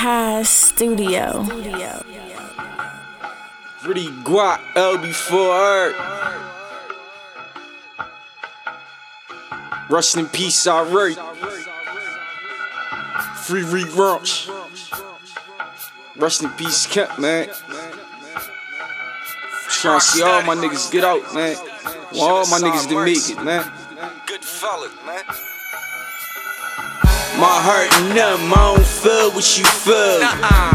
High Studio. Gritty Guak, LB4 Rest in peace, alright. Free Reek Ranch. Rest in peace, Kemp, man. Trying to see all my niggas get out, man. Want all my niggas to make it, man. Good fellas, man. My heart numb, I don't feel what you feel.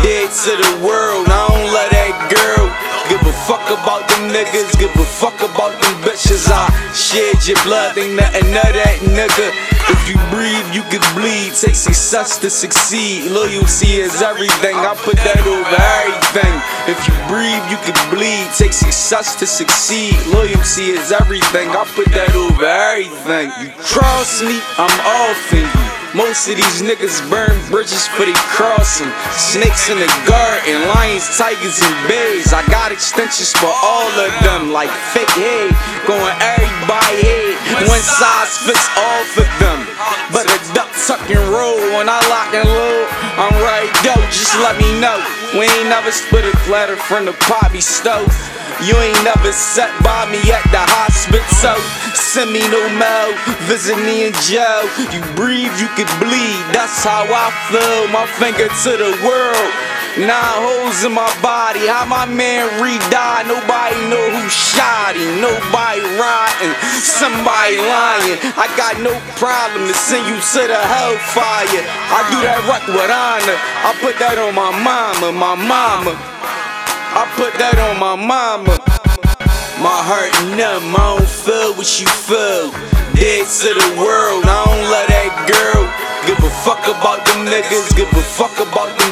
Dead to the world, I don't love that girl. Give a fuck about them niggas, give a fuck about them bitches. I shed your blood, ain't nothing of that nigga. If you breathe, you can bleed. Take success to succeed. Loyalty is everything. I put that over everything. If you breathe, you can bleed. Take success to succeed. Loyalty is everything. I put that over everything. You cross me, I'm off in you. Most of these niggas burn bridges for they crossing. Snakes in the garden, lions, tigers, and bears. I got extensions for all of them, like fake head, going everybody head. One size fits all for them. But a duck tuck and roll when I lock and load. I'm right, yo, just let me know. We ain't never split a letter from the poppy stove. You ain't never sat by me at the hospital. Send me no mail, visit me in jail. You breathe, you can bleed. That's how I feel. My finger to the world. Nine holes in my body. How my man re-died. Nobody know who shot him. Nobody riding. Somebody lying. I got no problem to send you to the hellfire. I do that rock with honor. I put that on my mama, my mama. I put that on my mama. My heart numb, I don't feel what you feel. Dead to the world, I don't love that girl. Give a fuck about them niggas, give a fuck about them.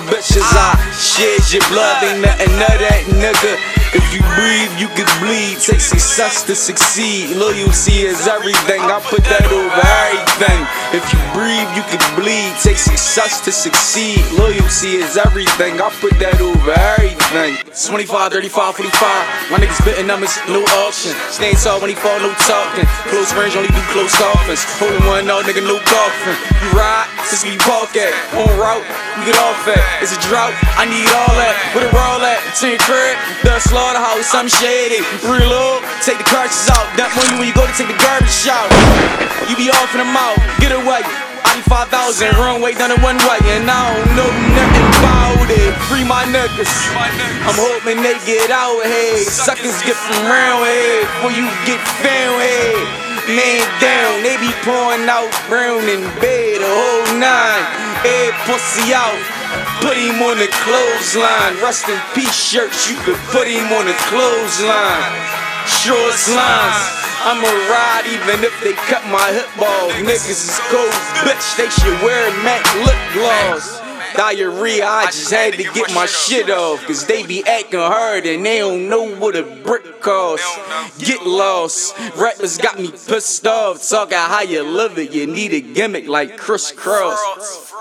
Shed your blood, ain't nothing of that nigga. If you breathe, you can bleed. Take success to succeed. Loyalty is everything. I put that over everything. If you breathe, you can bleed. Take success to succeed. Loyalty is everything. I put that over everything. 25, 35, 45. My niggas spitting numbers, no auction. Staying tall when he fall, no talking. Close range, only do close coffins. Holding one out, nigga, no coffin. You ride, since we park at. On route, we get off at. It's a drought, I need all that. Where a roll your crib, the slaughterhouse, I'm shady. Reload, take the cartridges out. That money when you go to take the garbage out. You be off in the mouth, get away. I need 5,000, runway down in one way, and I don't know nothing about it. Free my niggas. I'm hoping they get out here. Suckers get from round here before you get found here. Man down, they be pouring out brown in bed, a whole nine. Head pussy out. Put him on the clothesline. Rust in peace shirts, you could put him on the clothesline. Short lines. I'ma ride even if they cut my hip ball. Niggas is cold, bitch. They should wear matte lip gloss. Diarrhea, I just had to get my shit off. Cause they be acting hard and they don't know what a brick costs. Get lost. Rappers got me pissed off. Talking how you live it. You need a gimmick like Kris Kross.